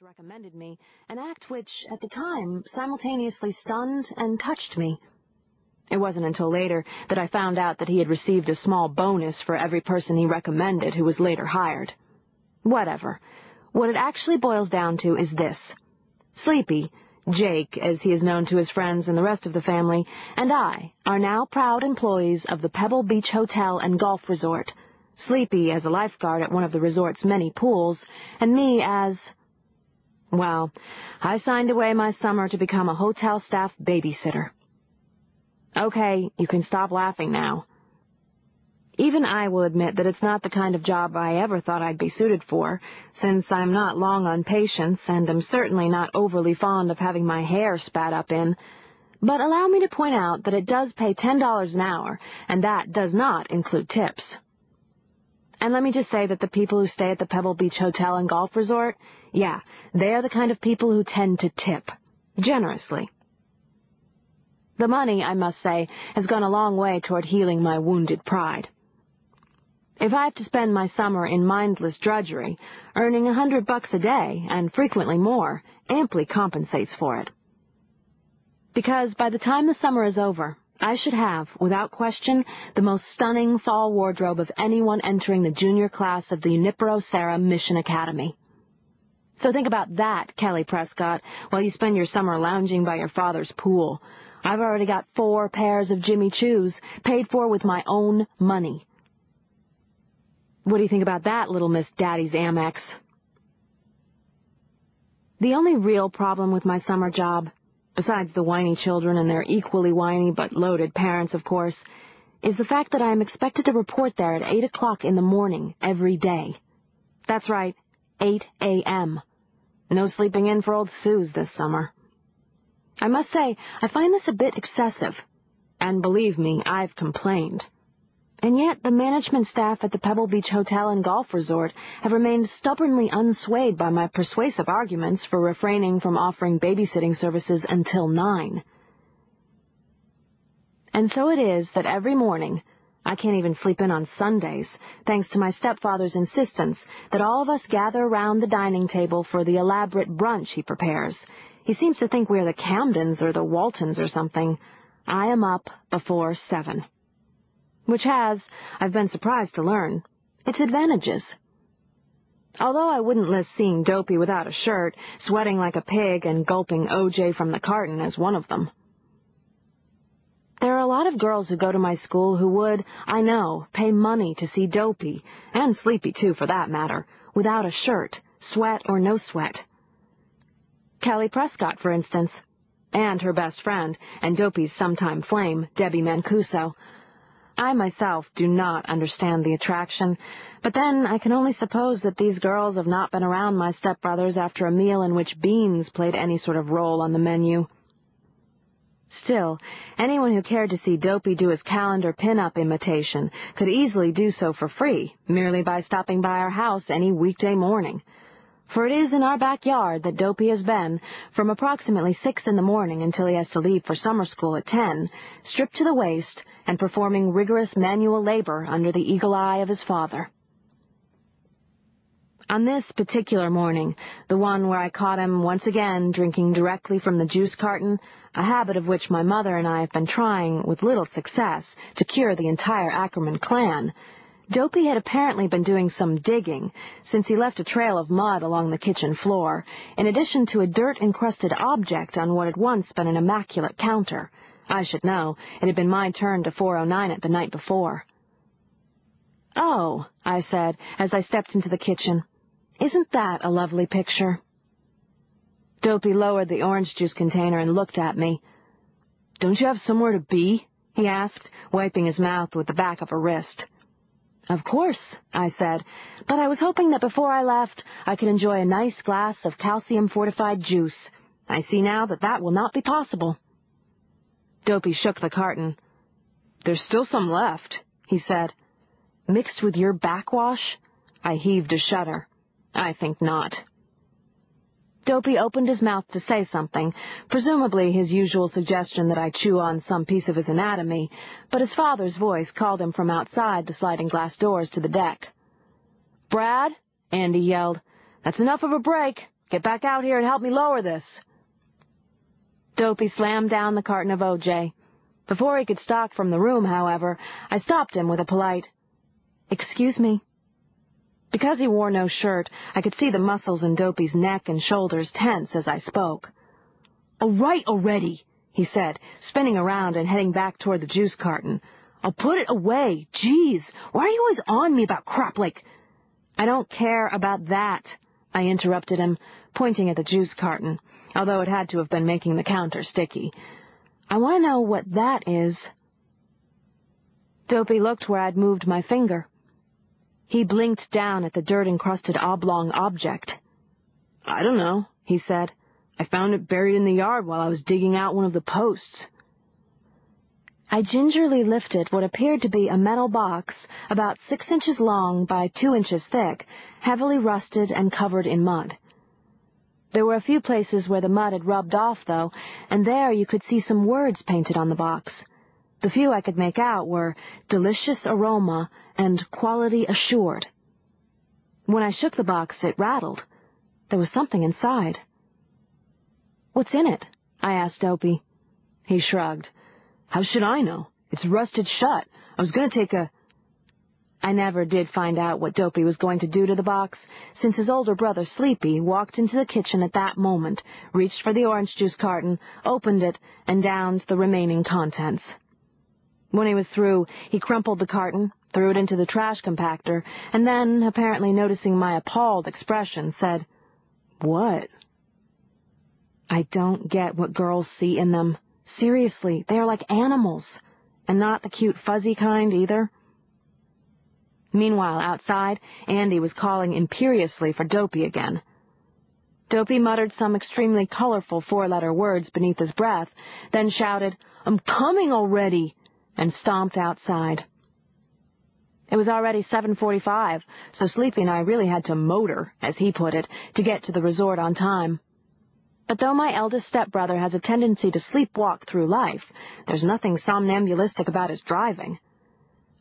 recommended me, an act which, at the time, simultaneously stunned and touched me. It wasn't until later that I found out that he had received a small bonus for every person he recommended who was later hired. Whatever. What it actually boils down to is this. Sleepy, Jake, as he is known to his friends and the rest of the family, and I are now proud employees of the Pebble Beach Hotel and Golf Resort, Sleepy as a lifeguard at one of the resort's many pools, and me as... Well, I signed away my summer to become a hotel staff babysitter. Okay, you can stop laughing now. Even I will admit that it's not the kind of job I ever thought I'd be suited for, since I'm not long on patience and am certainly not overly fond of having my hair spat up in. But allow me to point out that it does pay $10 an hour, and that does not include tips. And let me just say that the people who stay at the Pebble Beach Hotel and Golf Resort, yeah, they're the kind of people who tend to tip. Generously. The money, I must say, has gone a long way toward healing my wounded pride. If I have to spend my summer in mindless drudgery, earning a hundred bucks a day, and frequently more, amply compensates for it. Because by the time the summer is over, I should have, without question, the most stunning fall wardrobe of anyone entering the junior class of the Junipero Serra Mission Academy. So think about that, Kelly Prescott, while you spend your summer lounging by your father's pool. I've already got four pairs of Jimmy Choos, paid for with my own money. What do you think about that, little Miss Daddy's Amex? The only real problem with my summer job, besides the whiny children and their equally whiny but loaded parents, of course, is the fact that I am expected to report there at 8 o'clock in the morning every day. That's right, 8 a.m. No sleeping in for old Suze this summer. I must say, I find this a bit excessive. And believe me, I've complained. And yet the management staff at the Pebble Beach Hotel and Golf Resort have remained stubbornly unswayed by my persuasive arguments for refraining from offering babysitting services until nine. And so it is that every morning, I can't even sleep in on Sundays, thanks to my stepfather's insistence that all of us gather around the dining table for the elaborate brunch he prepares. He seems to think we are the Camdens or the Waltons or something. I am up before seven which has, I've been surprised to learn, its advantages. Although I wouldn't list seeing Dopey without a shirt, sweating like a pig, and gulping OJ from the carton as one of them. There are a lot of girls who go to my school who would, I know, pay money to see Dopey, and Sleepy too for that matter, without a shirt, sweat or no sweat. Kelly Prescott, for instance, and her best friend, and Dopey's sometime flame, Debbie Mancuso, I myself do not understand the attraction, but then I can only suppose that these girls have not been around my stepbrothers after a meal in which beans played any sort of role on the menu. Still, anyone who cared to see Dopey do his calendar pin-up imitation could easily do so for free, merely by stopping by our house any weekday morning for it is in our backyard that Dopey has been, from approximately six in the morning until he has to leave for summer school at ten, stripped to the waist and performing rigorous manual labor under the eagle eye of his father. On this particular morning, the one where I caught him once again drinking directly from the juice carton, a habit of which my mother and I have been trying, with little success, to cure the entire Ackerman clan, Dopey had apparently been doing some digging, since he left a trail of mud along the kitchen floor, in addition to a dirt-encrusted object on what had once been an immaculate counter. I should know. It had been my turn to 409 it the night before. Oh, I said, as I stepped into the kitchen. Isn't that a lovely picture? Dopey lowered the orange juice container and looked at me. Don't you have somewhere to be? he asked, wiping his mouth with the back of a wrist. Of course, I said, but I was hoping that before I left I could enjoy a nice glass of calcium-fortified juice. I see now that that will not be possible. Dopey shook the carton. There's still some left, he said. Mixed with your backwash? I heaved a shudder. I think not. Dopey opened his mouth to say something, presumably his usual suggestion that I chew on some piece of his anatomy, but his father's voice called him from outside the sliding glass doors to the deck. Brad, Andy yelled, that's enough of a break. get back out here and help me lower this. Dopey slammed down the carton of OJ. Before he could stalk from the room, however, I stopped him with a polite, Excuse me. Because he wore no shirt, I could see the muscles in Dopey's neck and shoulders tense as I spoke. All right already, he said, spinning around and heading back toward the juice carton. I'll put it away. Jeez, why are you always on me about crap like... I don't care about that, I interrupted him, pointing at the juice carton, although it had to have been making the counter sticky. I want to know what that is. Dopey looked where I'd moved my finger. He blinked down at the dirt-encrusted oblong object. I don't know, he said. I found it buried in the yard while I was digging out one of the posts. I gingerly lifted what appeared to be a metal box about six inches long by two inches thick, heavily rusted and covered in mud. There were a few places where the mud had rubbed off, though, and there you could see some words painted on the box. The few I could make out were delicious aroma and quality assured. When I shook the box, it rattled. There was something inside. What's in it? I asked Dopey. He shrugged. How should I know? It's rusted shut. I was going to take a... I never did find out what Dopey was going to do to the box, since his older brother, Sleepy, walked into the kitchen at that moment, reached for the orange juice carton, opened it, and downed the remaining contents. When he was through, he crumpled the carton, threw it into the trash compactor, and then, apparently noticing my appalled expression, said, What? I don't get what girls see in them. Seriously, they are like animals, and not the cute fuzzy kind either. Meanwhile, outside, Andy was calling imperiously for Dopey again. Dopey muttered some extremely colorful four-letter words beneath his breath, then shouted, I'm coming already, and stomped outside. It was already 7.45, so Sleepy and I really had to motor, as he put it, to get to the resort on time. But though my eldest stepbrother has a tendency to sleepwalk through life, there's nothing somnambulistic about his driving.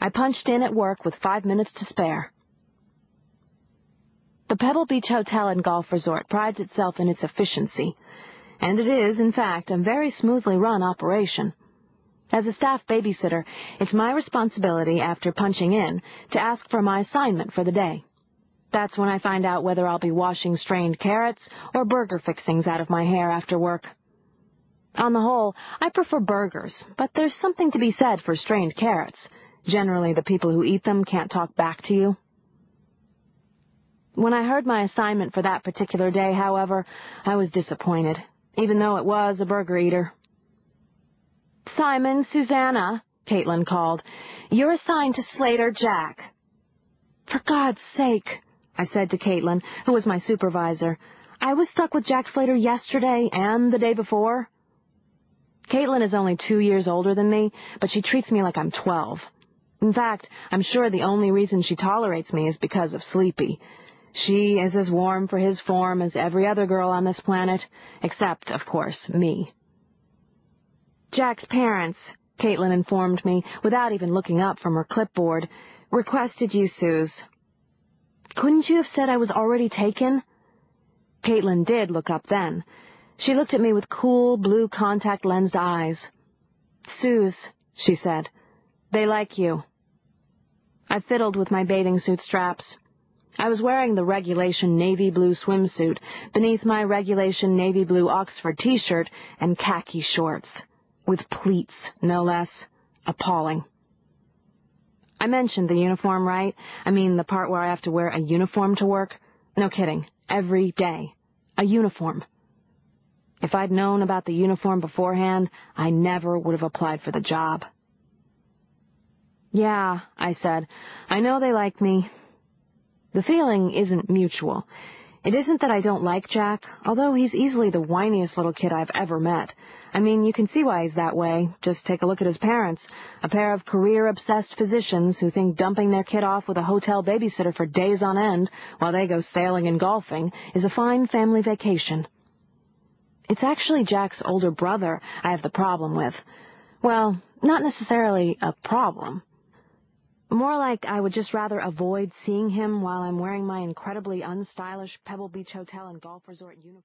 I punched in at work with five minutes to spare. The Pebble Beach Hotel and Golf Resort prides itself in its efficiency, and it is, in fact, a very smoothly run operation. As a staff babysitter, it's my responsibility, after punching in, to ask for my assignment for the day. That's when I find out whether I'll be washing strained carrots or burger fixings out of my hair after work. On the whole, I prefer burgers, but there's something to be said for strained carrots. Generally, the people who eat them can't talk back to you. When I heard my assignment for that particular day, however, I was disappointed, even though it was a burger eater. Simon, Susannah, Caitlin called, you're assigned to Slater Jack. For God's sake, I said to Caitlin, who was my supervisor. I was stuck with Jack Slater yesterday and the day before. Caitlin is only two years older than me, but she treats me like I'm twelve. In fact, I'm sure the only reason she tolerates me is because of Sleepy. She is as warm for his form as every other girl on this planet, except, of course, me. Jack's parents, Caitlin informed me, without even looking up from her clipboard, requested you, Suze. Couldn't you have said I was already taken? Caitlin did look up then. She looked at me with cool, blue contact-lensed eyes. Suze, she said, they like you. I fiddled with my bathing suit straps. I was wearing the regulation navy blue swimsuit beneath my regulation navy blue Oxford t-shirt and khaki shorts, with pleats, no less. Appalling. I mentioned the uniform, right? I mean the part where I have to wear a uniform to work? No kidding. Every day. A uniform. If I'd known about the uniform beforehand, I never would have applied for the job. Yeah, I said. I know they like me. The feeling isn't mutual. It isn't that I don't like Jack, although he's easily the whiniest little kid I've ever met. I mean, you can see why he's that way. Just take a look at his parents. A pair of career-obsessed physicians who think dumping their kid off with a hotel babysitter for days on end while they go sailing and golfing is a fine family vacation. It's actually Jack's older brother I have the problem with. Well, not necessarily a problem. More like I would just rather avoid seeing him while I'm wearing my incredibly unstylish Pebble Beach Hotel and Golf Resort uniform.